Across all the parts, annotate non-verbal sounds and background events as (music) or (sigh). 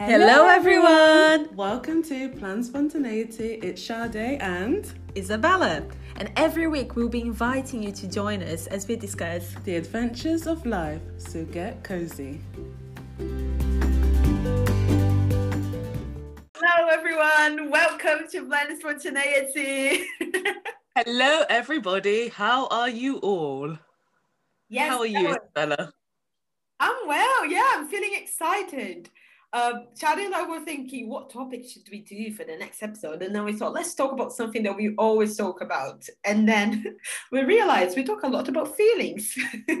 Hello, everyone. Welcome to Plan Spontaneity. It's Sade and Isabella. And every week we'll be inviting you to join us as we discuss the adventures of life. So get cozy. Hello, everyone. Welcome to Plan Spontaneity. (laughs) Hello, everybody. How are you all? Yes. How are you, Isabella? I'm well. Yeah, I'm feeling excited. Um, Sade and I were thinking, what topic should we do for the next episode? And then we thought, let's talk about something that we always talk about. And then (laughs) we realized we talk a lot about feelings.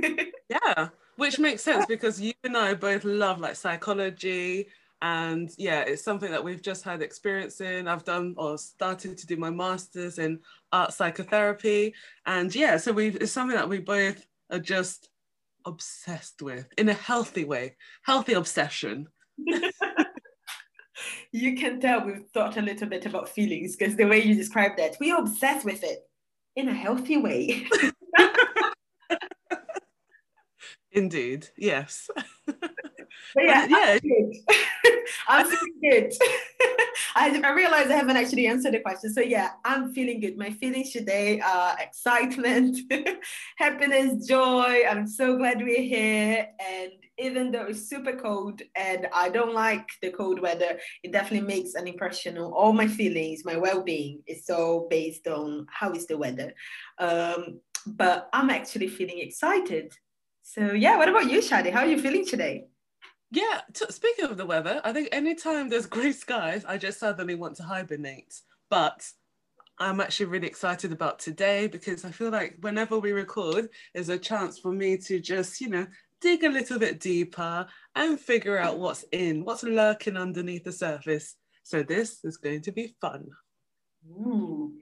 (laughs) yeah, which makes sense because you and I both love like psychology. And yeah, it's something that we've just had experience in. I've done or started to do my master's in art psychotherapy. And yeah, so we it's something that we both are just obsessed with in a healthy way, healthy obsession. (laughs) you can tell we've thought a little bit about feelings because the way you describe that, we're obsessed with it in a healthy way. (laughs) Indeed, yes. But yeah, yeah. I'm feeling good. (laughs) I, I realize I haven't actually answered the question. So yeah, I'm feeling good. My feelings today are excitement, (laughs) happiness, joy. I'm so glad we're here. And even though it's super cold and I don't like the cold weather, it definitely makes an impression on all my feelings, my well-being is so based on how is the weather. Um, but I'm actually feeling excited. So yeah, what about you, Sade? How are you feeling today? Yeah, t- speaking of the weather, I think anytime there's (laughs) grey skies, I just suddenly want to hibernate. But I'm actually really excited about today because I feel like whenever we record, there's a chance for me to just, you know, dig a little bit deeper and figure out what's in, what's lurking underneath the surface. So this is going to be fun. Ooh.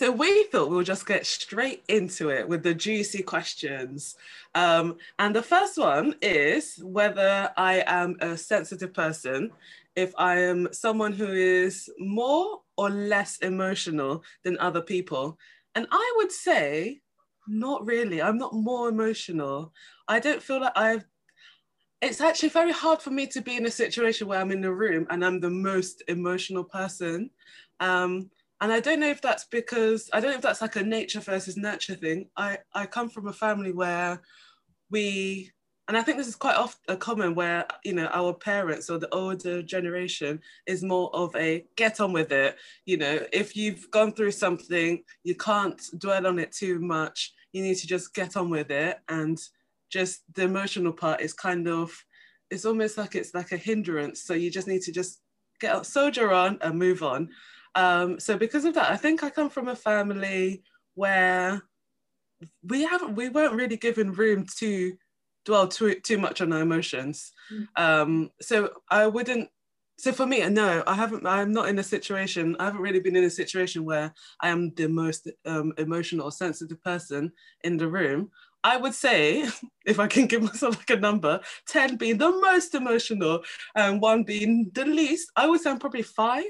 So we thought we'll just get straight into it with the juicy questions. Um, and the first one is whether I am a sensitive person, if I am someone who is more or less emotional than other people. And I would say, not really. I'm not more emotional. I don't feel like I've it's actually very hard for me to be in a situation where I'm in a room and I'm the most emotional person. Um, and I don't know if that's because I don't know if that's like a nature versus nurture thing. I I come from a family where we and I think this is quite often common where you know our parents or the older generation is more of a get on with it. You know, if you've gone through something, you can't dwell on it too much. You need to just get on with it, and just the emotional part is kind of it's almost like it's like a hindrance. So you just need to just get soldier on and move on. Um, so because of that, I think I come from a family where we haven't we weren't really given room to dwell too too much on our emotions. Mm. Um, so I wouldn't so for me, no, I haven't. I'm not in a situation. I haven't really been in a situation where I am the most um, emotional or sensitive person in the room. I would say, (laughs) if I can give myself like a number, ten being the most emotional, and one being the least. I would say I'm probably five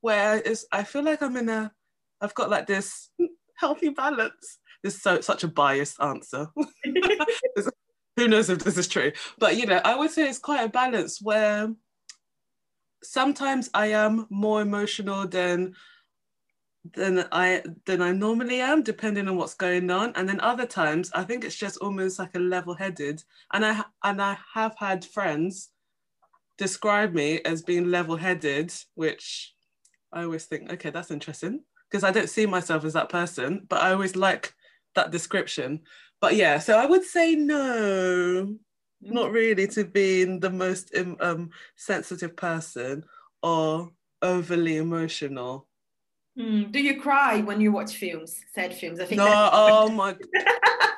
where it's, I feel like I'm in a, I've got like this healthy balance. This is so such a biased answer. (laughs) Who knows if this is true? But you know, I would say it's quite a balance where sometimes I am more emotional than than I than I normally am, depending on what's going on. And then other times, I think it's just almost like a level-headed. And I and I have had friends describe me as being level-headed, which I always think, okay, that's interesting because I don't see myself as that person, but I always like that description. But yeah, so I would say no, not really to being the most um, sensitive person or overly emotional. Mm, do you cry when you watch films, sad films? I think. No, oh my. (laughs)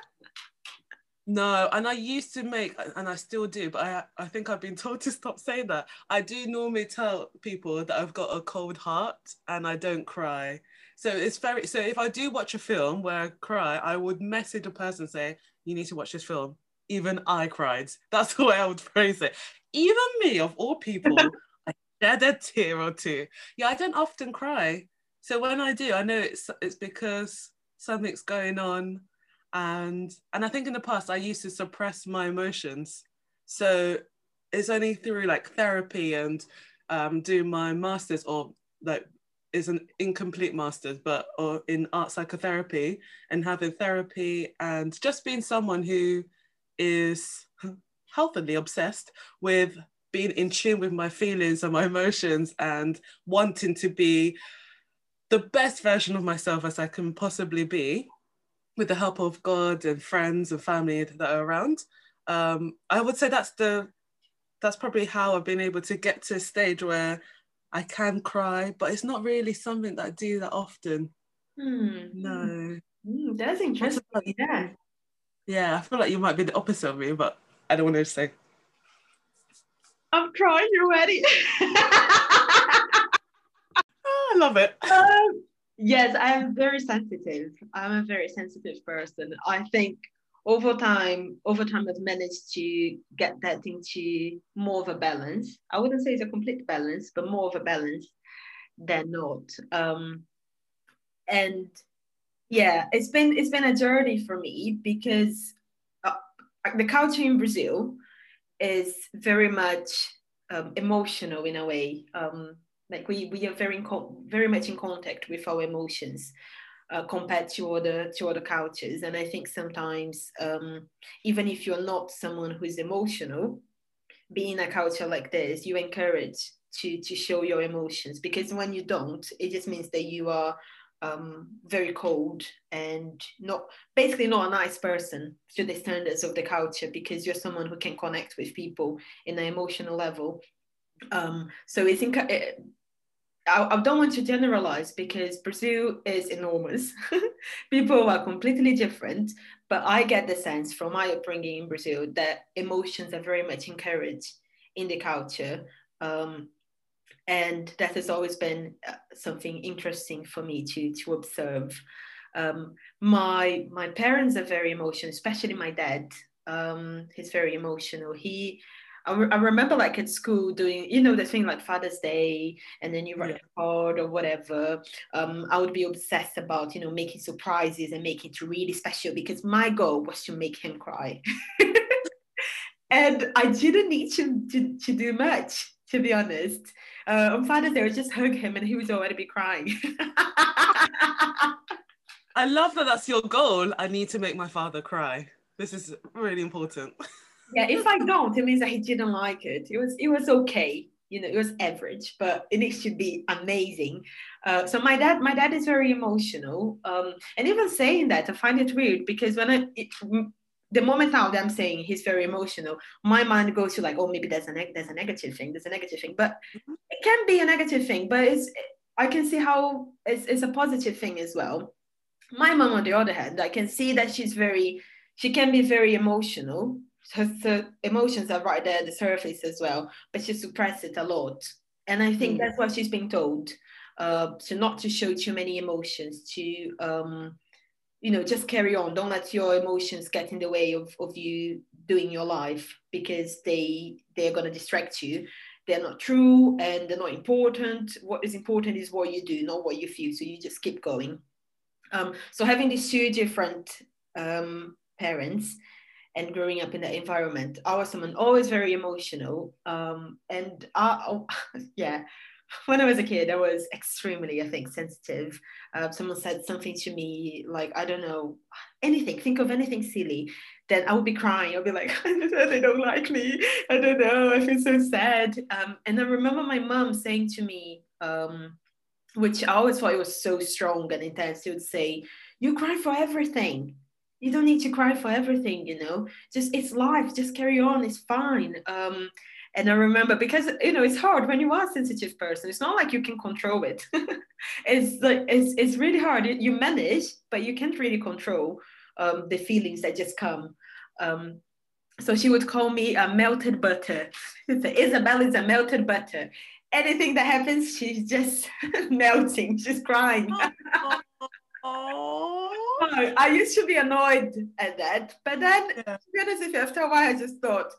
No, and I used to make, and I still do, but I I think I've been (laughs) told to stop saying that. I do normally tell people that I've got a cold heart and I don't cry. So it's very so if I do watch a film where I cry, I would message a person say, "You need to watch this film." Even I cried. (laughs) That's the way I would phrase it. Even me, of all people, (laughs) I shed a tear or two. Yeah, I don't often cry. So when I do, I know it's it's because something's going on and and I think in the past I used to suppress my emotions. So it's only through like therapy and um, doing my masters or like is an incomplete master's, but or in art psychotherapy and having therapy and just being someone who is (laughs) healthily obsessed with being in tune with my feelings and my emotions and wanting to be the best version of myself as I can possibly be with the help of God and friends and family that are around. Um, I would say that's the that's probably how I've been able to get to a stage where I can cry, but it's not really something that I do that often. Hmm. No. Mm, that's interesting. Yeah. Yeah, I feel like you might be the opposite of me, but I don't want to say. I'm crying already. oh, (laughs) I love it. Um, yes, I am very sensitive. I'm a very sensitive person. I think over time, over time, I've managed to get that into more of a balance. I wouldn't say it's a complete balance, but more of a balance than not. Um, and yeah, it's been it's been a journey for me because uh, the culture in Brazil is very much um, emotional in a way. Um, like we we are very in very much in contact with our emotions uh, compared to other to other cultures. And I think sometimes um, even if you're not someone who is emotional, being a culture like this, you encourage to to show your emotions because when you don't, it just means that you are um, very cold and not basically not a nice person to the standards of the culture because you're someone who can connect with people in an emotional level. Um, so I think it, I, I don't want to generalize because Brazil is enormous. (laughs) People are completely different, but I get the sense from my upbringing in Brazil that emotions are very much encouraged in the culture. Um, and that has always been uh, something interesting for me to, to observe. Um, my, my parents are very emotional, especially my dad. Um, he's very emotional. He I, re- I remember like at school doing, you know, the thing like Father's Day, and then you write yeah. a card or whatever. Um, I would be obsessed about, you know, making surprises and making it really special because my goal was to make him cry. (laughs) and I didn't need him to, to do much, to be honest. Uh, on Father's Day, I would just hug him and he was already be crying. (laughs) I love that that's your goal. I need to make my father cry. This is really important. (laughs) yeah, if I don't, it means that he didn't like it. It was it was okay, you know, it was average, but it needs to be amazing. Uh, so my dad, my dad is very emotional, um, and even saying that, I find it weird because when I. It, the moment now that I'm saying he's very emotional, my mind goes to like, oh, maybe there's a neg- there's a negative thing, there's a negative thing, but mm-hmm. it can be a negative thing, but it's I can see how it's, it's a positive thing as well. My mom, on the other hand, I can see that she's very, she can be very emotional, her, her emotions are right there at the surface as well, but she suppresses it a lot. And I think mm. that's what she's being told. Uh, to not to show too many emotions, to um, you know, just carry on. Don't let your emotions get in the way of, of you doing your life because they they're gonna distract you. They're not true and they're not important. What is important is what you do, not what you feel. So you just keep going. Um, so having these two different um, parents and growing up in that environment, I was someone always very emotional. Um, and I, oh, (laughs) yeah, when I was a kid, I was extremely, I think, sensitive. Uh, someone said something to me, like, I don't know, anything, think of anything silly, then I would be crying. I'll be like, (laughs) they don't like me. I don't know. I feel so sad. Um, and I remember my mom saying to me, um, which I always thought it was so strong and intense, she would say, You cry for everything you don't need to cry for everything you know? Just it's life just carry on it's fine. Um and i remember because you know it's hard when you are a sensitive person it's not like you can control it. (laughs) It's like it's, it's really hard. You manage but you can't really control um, the feelings that just come. Um, so she would call me a melted butter. (laughs) Isabel is a melted butter. Anything that happens she's just (laughs) melting she's crying. Oh. I used to be annoyed at that, but then yeah. to be honest with you, after a while, I just thought,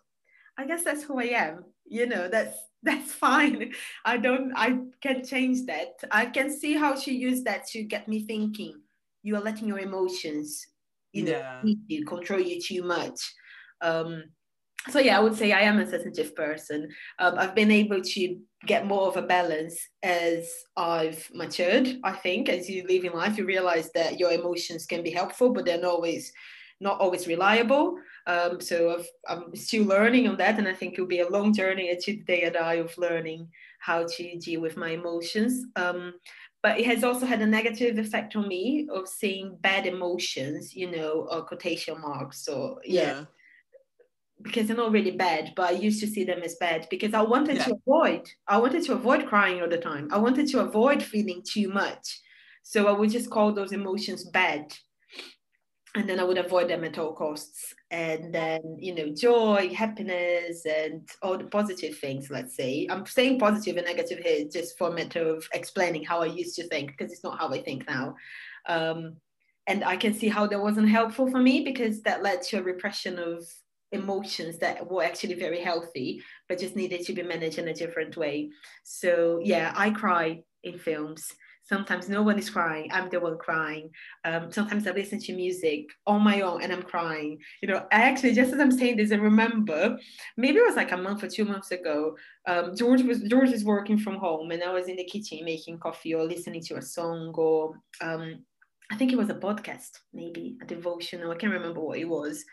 I guess that's who I am. You know, that's (laughs) that's fine. I don't, I can change that. I can see how she used that to get me thinking. You are letting your emotions you know yeah. you control you too much um so yeah i would say i am a sensitive person. Um, i've been able to get more of a balance as i've matured i think. As you live in life you realize that your emotions can be helpful but they're not always not always reliable. Um, so i am still learning on that and i think it'll be a long journey to the day i of learning how to deal with my emotions. Um, but it has also had a negative effect on me of seeing bad emotions you know or quotation marks or yeah, yeah. Because they're not really bad but i used to see them as bad because i wanted yeah. to avoid i wanted to avoid crying all the time i wanted to avoid feeling too much so i would just call those emotions bad and then I would avoid them at all costs. And then, you know, joy, happiness, and all the positive things, let's say. I'm saying positive and negative here just for a matter of explaining how I used to think, because it's not how I think now. Um, and I can see how that wasn't helpful for me because that led to a repression of emotions that were actually very healthy, but just needed to be managed in a different way. So, yeah, I cry in films Sometimes no one is crying. I'm the one crying. Um, sometimes I listen to music on my own and I'm crying. You know, I actually, just as I'm saying this, I remember maybe it was like a month or two months ago. Um, George was George is working from home, and I was in the kitchen making coffee or listening to a song or um, I think it was a podcast, maybe a devotional. I can't remember what it was.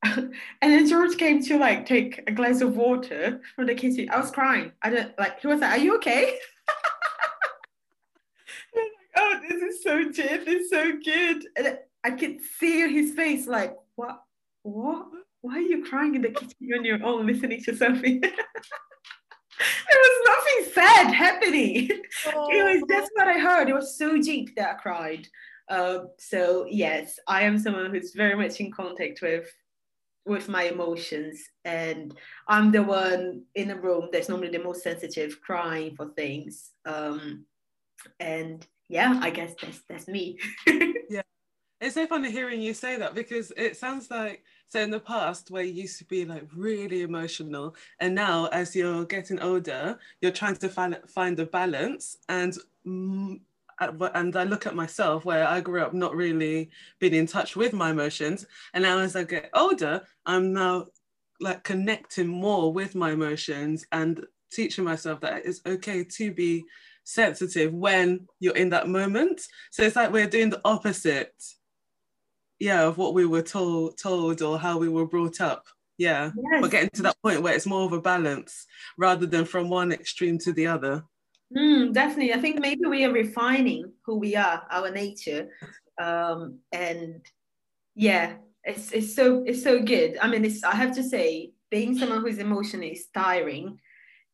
(laughs) and then George came to like take a glass of water from the kitchen. I was crying. I don't like. He was like, "Are you okay?" (laughs) oh, this is so good. This is so good. And I could see his face like, what? What? Why are you crying in the kitchen on your own listening to something? (laughs) there was nothing sad happening. Oh. It was just what I heard. It was so deep that I cried. Uh, so yes, I am someone who's very much in contact with with my emotions, and I'm the one in a room that's normally the most sensitive, crying for things. Um, and yeah, I guess that's that's me. (laughs) yeah. It's so funny hearing you say that because it sounds like so in the past where you used to be like really emotional and now as you're getting older you're trying to find find a balance and and I look at myself where I grew up not really being in touch with my emotions and now as I get older I'm now like connecting more with my emotions and teaching myself that it's okay to be sensitive when you're in that moment. So it's like we're doing the opposite, yeah, of what we were told told or how we were brought up. Yeah. Yes. We're getting to that point where it's more of a balance rather than from one extreme to the other. Mm, definitely. I think maybe we are refining who we are, our nature. Um, and yeah, it's it's so it's so good. I mean, it's I have to say, being someone who's emotionally is tiring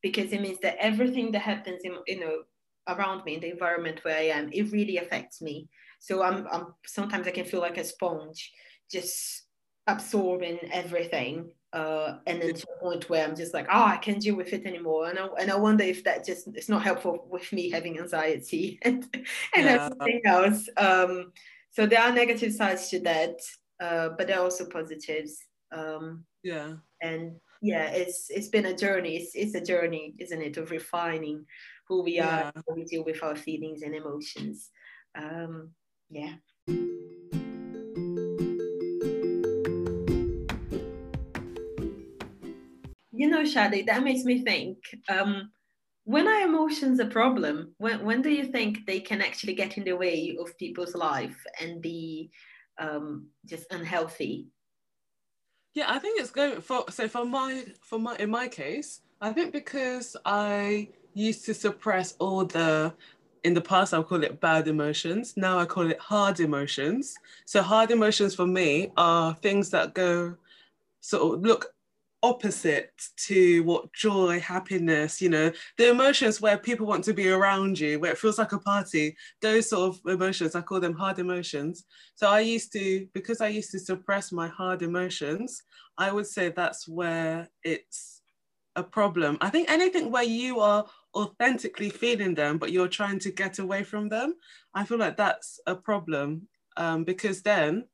because it means that everything that happens in you know around me in the environment where I am, it really affects me. So I'm, I'm sometimes I can feel like a sponge, just absorbing everything. Uh, and then to a point where I'm just like, oh, I can't deal with it anymore. And I, and I wonder if that just it's not helpful with me having anxiety (laughs) and, and yeah. everything else. Um, so there are negative sides to that, uh, but there are also positives. Um, yeah. And yeah, it's it's been a journey. It's, it's a journey, isn't it, of refining who we yeah. are, how we deal with our feelings and emotions. Um, yeah. You know, Sade, that makes me think. Um, when are emotions a problem? When, when do you think they can actually get in the way of people's life and be um, just unhealthy? Yeah, I think it's going for so for my for my in my case, I think because I used to suppress all the in the past I'll call it bad emotions. Now I call it hard emotions. So hard emotions for me are things that go sort of look opposite to what joy, happiness, you know, the emotions where people want to be around you, where it feels like a party, those sort of emotions, I call them hard emotions. So I used to, because I used to suppress my hard emotions, I would say that's where it's a problem. I think anything where you are authentically feeling them, but you're trying to get away from them, I feel like that's a problem um, because then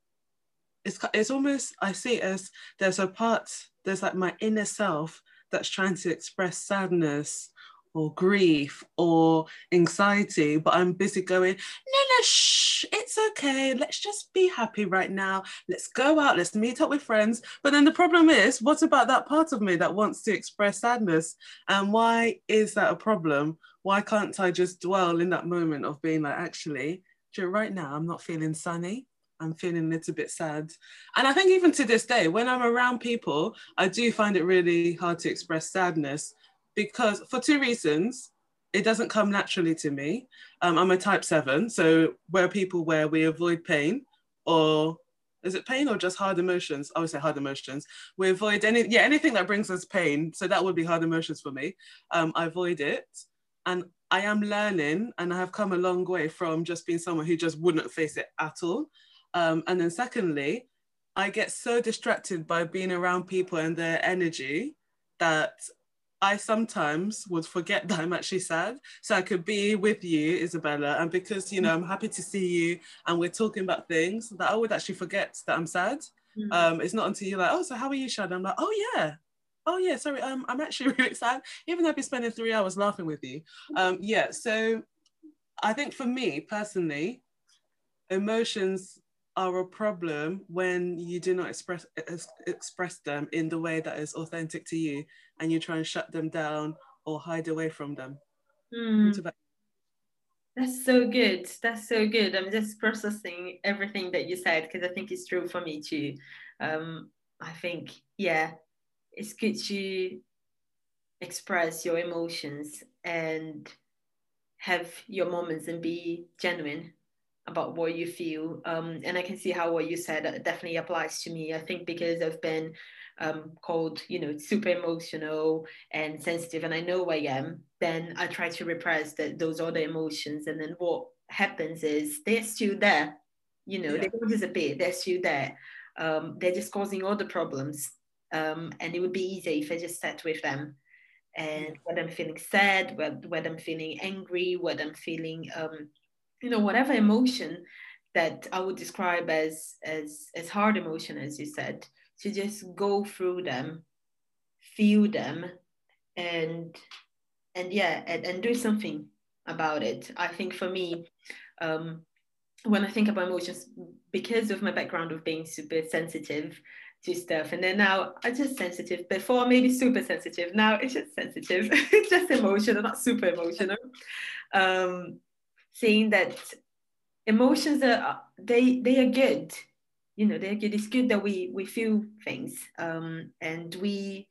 it's, it's almost, I see it as there's a part, there's like my inner self that's trying to express sadness or grief or anxiety, but I'm busy going, no, no, shh, it's okay. Let's just be happy right now. Let's go out, let's meet up with friends. But then the problem is, what about that part of me that wants to express sadness? And why is that a problem? Why can't I just dwell in that moment of being like, actually, right now, I'm not feeling sunny. I'm feeling a little bit sad. And I think even to this day, when I'm around people, I do find it really hard to express sadness because for two reasons. It doesn't come naturally to me. Um, I'm a type seven, so we're people where we avoid pain or is it pain or just hard emotions? I would say hard emotions. We avoid any, yeah, anything that brings us pain. So that would be hard emotions for me. Um, I avoid it. And I am learning and I have come a long way from just being someone who just wouldn't face it at all. Um, and then secondly, I get so distracted by being around people and their energy that I sometimes would forget (laughs) that I'm actually sad. So I could be with you, Isabella, and because you know I'm happy to see you and we're talking about things that I would actually forget that I'm sad. Mm-hmm. Um, it's not until you're like, oh, so how are you, Shad? I'm like, oh yeah, oh yeah, sorry, um, I'm actually (laughs) really sad. Even though I've been spending three hours laughing with you. Um, yeah, so I think for me personally, emotions are a problem when you do not express express them in the way that is authentic to you and you try and shut them down or hide away from them. Mm. that's so good. That's so good. I'm just processing everything that you said because i think it's true for me too. Um, i think yeah it's good to express your emotions and have your moments and be genuine about what you feel. Um, and I can see how what you said definitely applies to me. I think because I've been um, called, you know, super emotional and sensitive, and I know I am, then I try to repress the, those other emotions. And then what happens is they're still there, you know, yeah. they don't disappear, they're still there. Um, they're just causing other problems. Um, and it would be easy if I just sat with them and whether I'm feeling sad, whether I'm feeling angry, whether I'm feeling um, you know whatever emotion that I would describe as as as hard emotion, as you said, to just go through them, feel them, and and yeah, and, and do something about it. I think for me, um, when I think about emotions, because of my background of being super sensitive to stuff, and then now I'm just sensitive. Before maybe super sensitive, now it's just sensitive. (laughs) it's just emotional, not super emotional. Um, saying that emotions are they they are good. You know they're good. It's good that we we feel things. Um, and we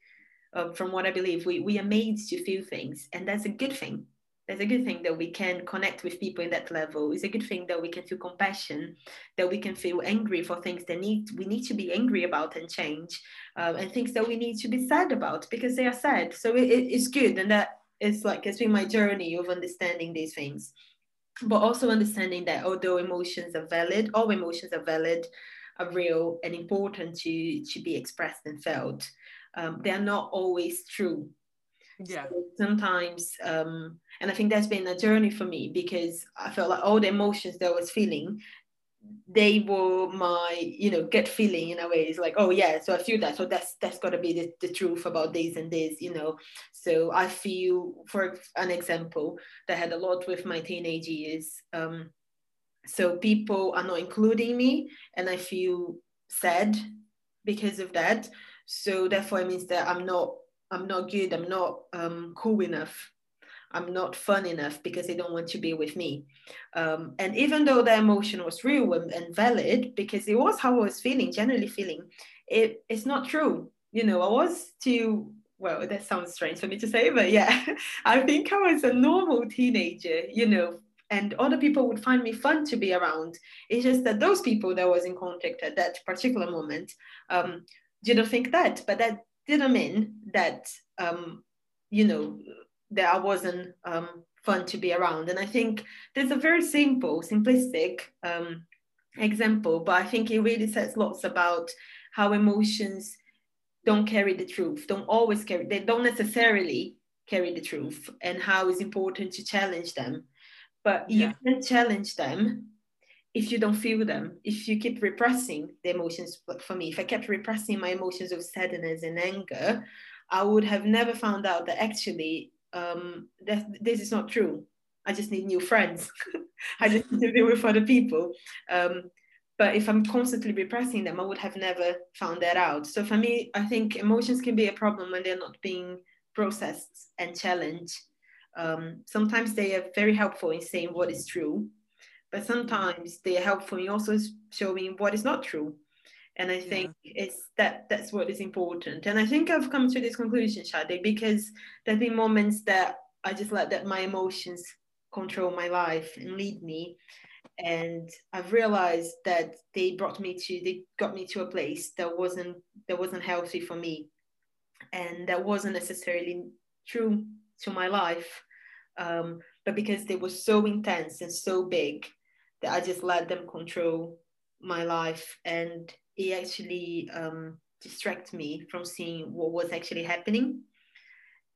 uh, from what i believe we we are made to feel things. And that's a good thing. That's a good thing that we can connect with people in that level. It's a good thing that we can feel compassion that we can feel angry for things that need we need to be angry about and change uh, and things that we need to be sad about because they are sad. So it, it, it's good. And that is like it's been my journey of understanding these things but also understanding that although emotions are valid, all emotions are valid, are real and important to, to be expressed and felt, um, they are not always true. Yeah. So sometimes, um, and I think that's been a journey for me because I felt like all the emotions that I was feeling, they were my you know gut feeling in a way it's like oh yeah so i feel that so that's that's got to be the, the truth about this and this you know? So i feel for an example that had a lot with my teenage years um so people are not including me and i feel sad because of that. So therefore it means that i'm not i'm not good i'm not um cool enough I'm not fun enough because they don't want to be with me. Um, and even though the emotion was real and, and, valid, because it was how I was feeling, generally feeling, it, it's not true. You know, I was too, well, that sounds strange for me to say, but yeah, (laughs) I think I was a normal teenager, you know, and other people would find me fun to be around. It's just that those people that was in contact at that particular moment um, didn't think that, but that didn't mean that, um, you know, that I wasn't um, fun to be around. And I think there's a very simple, simplistic um, example, but I think it really says lots about how emotions don't carry the truth, don't always carry, they don't necessarily carry the truth, and how it's important to challenge them. But yeah. you can challenge them if you don't feel them, if you keep repressing the emotions, for me, if I kept repressing my emotions of sadness and anger, I would have never found out that actually um, that this is not true. I just need new friends. (laughs) I just need to be with other people. Um, but if I'm constantly repressing them, I would have never found that out. So for me, I think emotions can be a problem when they're not being processed and challenged. Um, sometimes they are very helpful in saying what is true, but sometimes they are helpful in also showing what is not true. And I think yeah. it's that that's what is important. And I think I've come to this conclusion, Sade, because there've been moments that I just let that my emotions control my life and lead me. And I've realized that they brought me to they got me to a place that wasn't that wasn't healthy for me. And that wasn't necessarily true to my life. Um, but because they were so intense and so big that I just let them control my life and it actually um, distract me from seeing what was actually happening.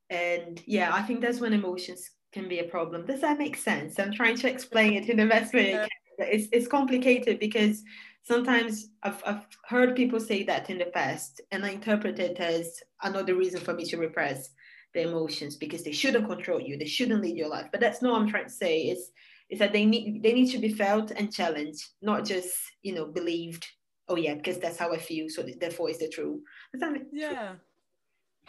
And yeah, I think that's when emotions can be a problem. Does that make sense? I'm trying to explain it in the best way yeah. It's, it's complicated because sometimes I've, I've heard people say that in the past and I interpret it as another reason for me to repress the emotions because they shouldn't control you, they shouldn't lead your life. But that's not what I'm trying to say. Is is that they need they need to be felt and challenged, not just you know believed. Oh yeah, because that's how I feel, so therefore it's the truth. Yeah.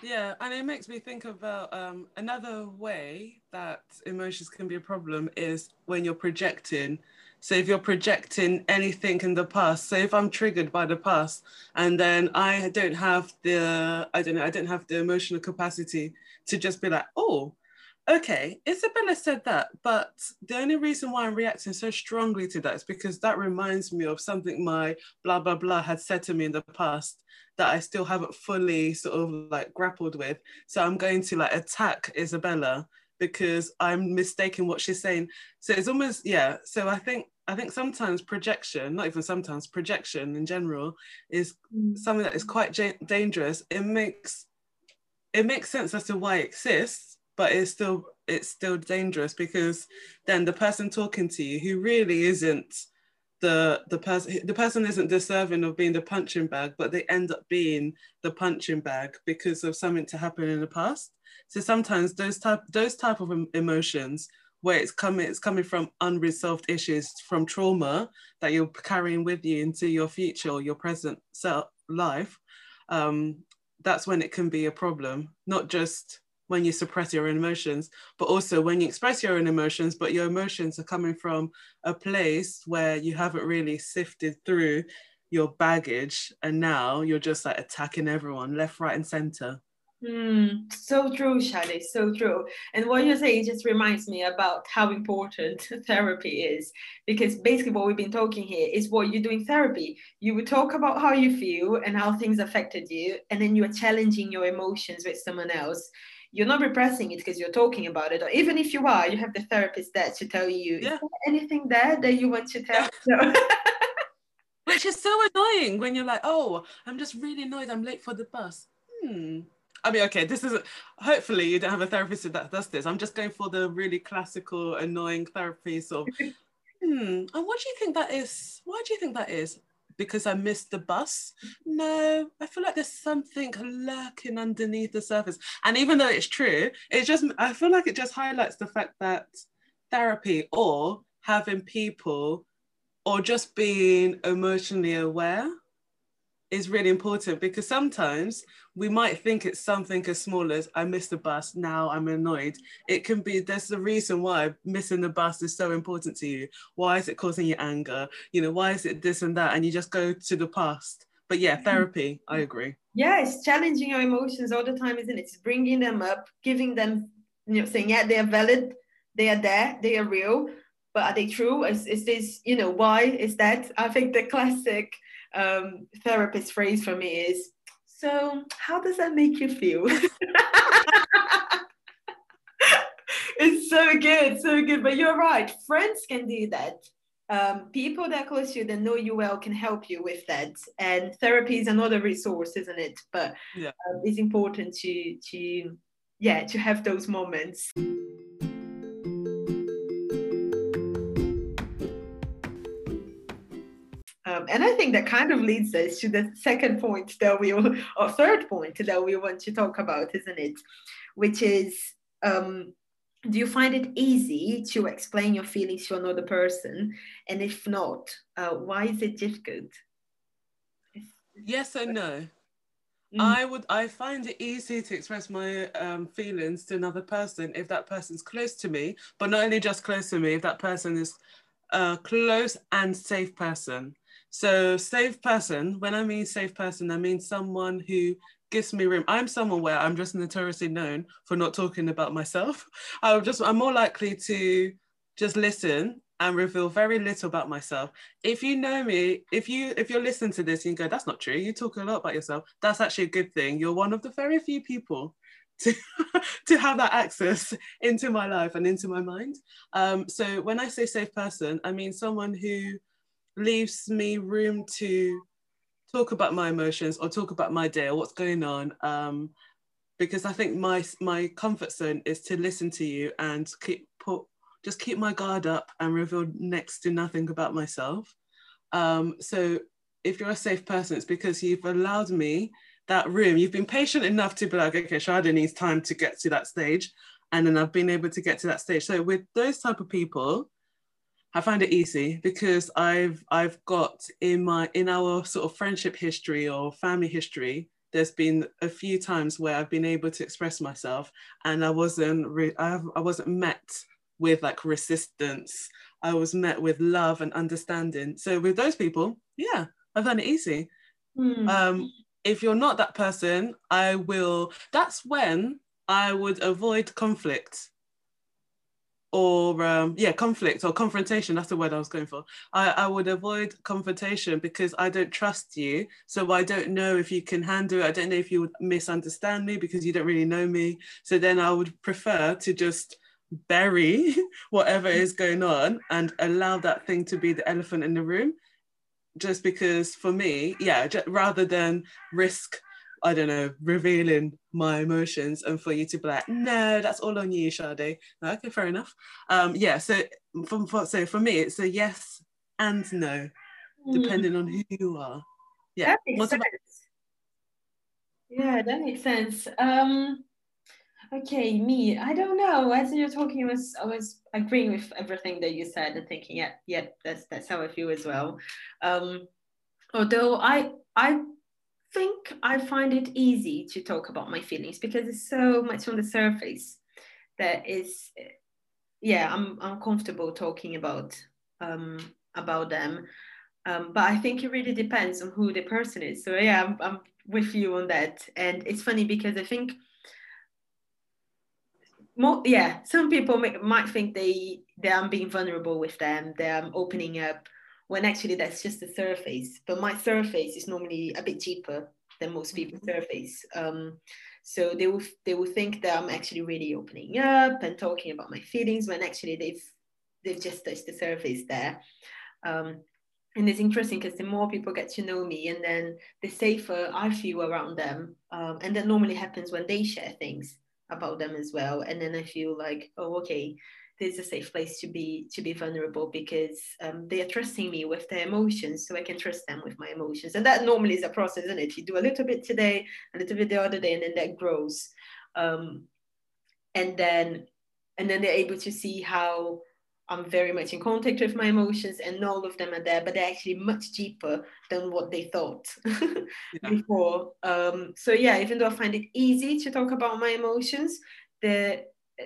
Yeah, and it makes me think about um, another way that emotions can be a problem is when you're projecting. So if you're projecting anything in the past, so if I'm triggered by the past and then I don't have the, I don't know, I don't have the emotional capacity to just be like, oh, okay, Isabella said that, but the only reason why I'm reacting so strongly to that is because that reminds me of something my blah, blah, blah had said to me in the past that I still haven't fully sort of like grappled with. So I'm going to like attack Isabella because I'm mistaking what she's saying. So it's almost, yeah. So I think I think sometimes projection, not even sometimes, projection in general is mm. something that is quite j- dangerous. It makes it makes sense as to why it exists, but it's still it's still dangerous because then the person talking to you who really isn't the the person the person isn't deserving of being the punching bag but they end up being the punching bag because of something to happen in the past. So sometimes those type those type of emotions where it's coming it's coming from unresolved issues from trauma that you're carrying with you into your future or your present self life um, that's when it can be a problem. Not just when you suppress your own emotions, but also when you express your own emotions, but your emotions are coming from a place where you haven't really sifted through your baggage and now you're just like attacking everyone left, right, and center. Mm, so true, Sade, so true. And what you're saying just reminds me about how important (laughs) therapy is. Because basically, what we've been talking here is what you do in therapy. You would talk about how you feel and how things affected you, and then you are challenging your emotions with someone else you're not repressing it because you're talking about it or even if you are you have the therapist there to tell you yeah. anything there that you want to tell (laughs) no. which is so annoying when you're like oh i'm just really annoyed i'm late for the bus hmm I mean, okay, this is hopefully you don't have a therapist that does this. I'm just going for the really classical, annoying therapy sort of. (laughs) hmm, and what do you think that is? Why do you think that is? Because I missed the bus. No, I feel like there's something lurking underneath the surface. And even though it's true, it just, I feel like it just highlights the fact that therapy or having people or just being emotionally aware is really important because sometimes we might think it's something as small as I missed the bus, now I'm annoyed. It can be there's a reason why missing the bus is so important to you. Why is it causing you anger? You know, why is it this and that? And you just go to the past. But yeah, mm-hmm. therapy, I agree. Yeah, it's challenging your emotions all the time, isn't it? It's bringing them up, giving them, you know, saying, yeah, they are valid, they are there, they are real, but are they true? Is, is this, you know, why is that? I think the classic um, therapist phrase for me is, so how does that make you feel? (laughs) it's so good, so good. But you're right, friends can do that. Um, people that are close to you that know you well can help you with that. And therapy is another resource, isn't it? But yeah. um, it's important to to yeah to have those moments. Um, and I think that kind of leads us to the second point that we, or third point that we want to talk about, isn't it? Which is um, do you find it easy to explain your feelings to another person? And if not, uh, why is it difficult? Yes and no. Mm. I would I find it easy to express my um, feelings to another person if that person's close to me, but not only just close to me, if that person is a close and safe person. So safe person, when I mean safe person, I mean someone who gives me room. I'm someone where I'm just notoriously known for not talking about myself. (laughs) I'm just I'm more likely to just listen and reveal very little about myself. If you know me, if you if you're listening to this and you go, that's not true, you talk a lot about yourself, that's actually a good thing. You're one of the very few people (laughs) to, (laughs) to have that access into my life and into my mind. Um, so when I say safe person, I mean someone who leaves me room to talk about my emotions or talk about my day or what's going on. Um, because I think my my comfort zone is to listen to you and keep put just keep my guard up and reveal next to nothing about myself. Um, so if you're a safe person, it's because you've allowed me that room. You've been patient enough to be like, okay, Sade needs time to get to that stage. And then I've been able to get to that stage. So with those type of people, I find it easy because I've I've got in my in our sort of friendship history or family history, there's been a few times where I've been able to express myself and I wasn't re- I, I wasn't met with like resistance. I was met with love and understanding. So with those people, yeah, I found it easy. Mm. Um, if you're not that person, I will. That's when I would avoid conflict or um, yeah, conflict or confrontation. That's the word I was going for. I, I would avoid confrontation because I don't trust you. So I don't know if you can handle it. I don't know if you would misunderstand me because you don't really know me. So then I would prefer to just bury (laughs) whatever is going on and allow that thing to be the elephant in the room just because for me yeah rather than risk i don't know revealing my emotions and for you to be like no that's all on you Sade. okay fair enough um yeah so from so for me it's a yes and no mm. depending on who you are yeah that makes sense. yeah that makes sense um Okay, me. I don't know. As you're talking, I was I was agreeing with everything that you said and thinking, yeah, yeah, that's that's how I feel as well. Um, although I I think I find it easy to talk about my feelings because it's so much on the surface that is, yeah, I'm I'm comfortable talking about um about them. Um, but I think it really depends on who the person is. So yeah, I'm, I'm with you on that. And it's funny because I think more, yeah, some people may, might think they they I'm being vulnerable with them, they I'm opening up, when actually that's just the surface. But my surface is normally a bit cheaper than most people's mm-hmm. surface. Um, so they will they will think that I'm actually really opening up and talking about my feelings when actually they've they've just touched the surface there. Um, and it's interesting because the more people get to know me and then the safer I feel around them. Um, and that normally happens when they share things about them as well and then i feel like oh okay this is a safe place to be to be vulnerable because um, they are trusting me with their emotions so i can trust them with my emotions and that normally is a process isn't it you do a little bit today a little bit the other day and then that grows um, and then and then they're able to see how I'm very much in contact with my emotions, and all of them are there, but they're actually much deeper than what they thought (laughs) yeah. before. Um, so yeah, even though I find it easy to talk about my emotions, the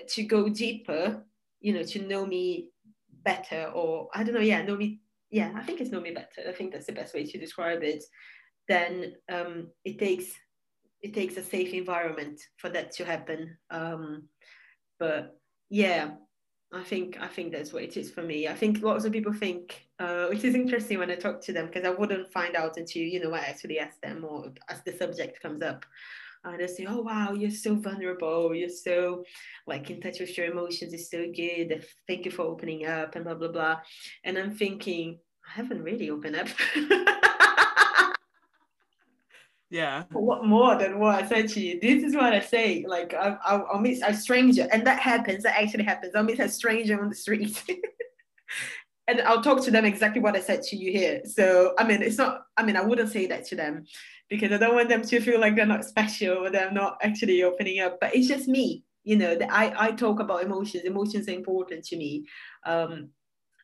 to go deeper, you know, to know me better, or I don't know, yeah, know me, yeah, I think it's know me better. I think that's the best way to describe it. Then um, it takes it takes a safe environment for that to happen. Um, but yeah, I think I think that's what it is for me. I think lots of people think, uh, which is interesting when I talk to them because I wouldn't find out until you know I actually ask them or as the subject comes up. Uh, and they say, "Oh wow, you're so vulnerable. You're so like in touch with your emotions. It's so good. Thank you for opening up and blah blah blah." And I'm thinking, I haven't really opened up. (laughs) Yeah. (laughs) What more than what I said to you? This is what I say. Like I, I, I'll meet a stranger, and that happens. That actually happens. I'll meet a stranger on the street, (laughs) and I'll talk to them exactly what I said to you here. So I mean, it's not. I mean, I wouldn't say that to them because I don't want them to feel like they're not special or they're not actually opening up. But it's just me. you know I, I talk about emotions emotions are important to me um,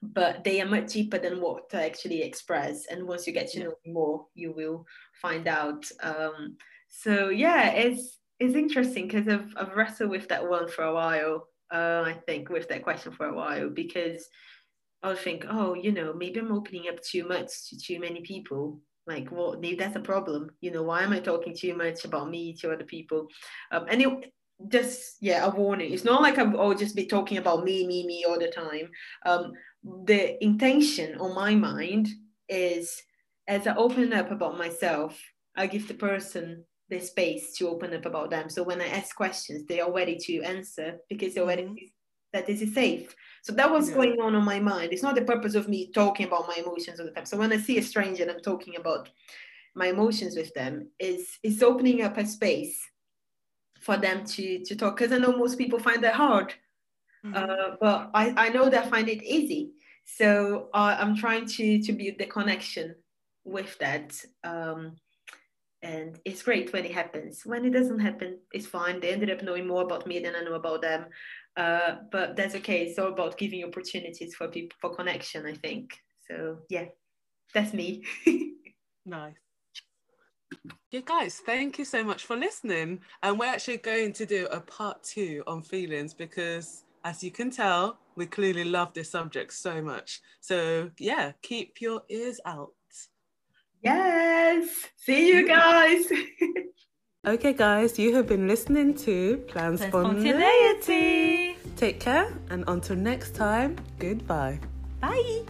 but they are much deeper than what to actually express and once you get to know more you will find out um, so yeah it's it's interesting because I've, I've wrestled with that one for a while uh, i think with that question for a while because i'll think oh you know maybe i'm opening up too much to too many people like well that's a problem. You know why am i talking too much about me to other people? Um, and it, just yeah a warning. It's not like i'm all just be talking about me me me all the time. Um the intention on my mind is as i open up about myself i give the person the space to open up about them. So when i ask questions they are ready to answer because they're ready mm-hmm. That this is safe so that was yeah. going on on my mind it's not the purpose of me talking about my emotions all the time so when i see a stranger and i'm talking about my emotions with them is is opening up a space for them to to talk because I know most people find that hard, mm-hmm. uh, but I I know they find it easy. So uh, I'm trying to to build the connection with that. Um, and it's great when it happens. When it doesn't happen, it's fine. They ended up knowing more about me than I know about them. Uh, but that's okay. It's all about giving opportunities for people for connection, I think. So yeah, that's me. (laughs) nice. Yeah, guys, thank you so much for listening. And we're actually going to do a part two on feelings because, as you can tell, we clearly love this subject so much. So, yeah, keep your ears out. Yes. See you guys. (laughs) okay, guys, you have been listening to Plan Spontaneity. Take care, and until next time, goodbye. Bye.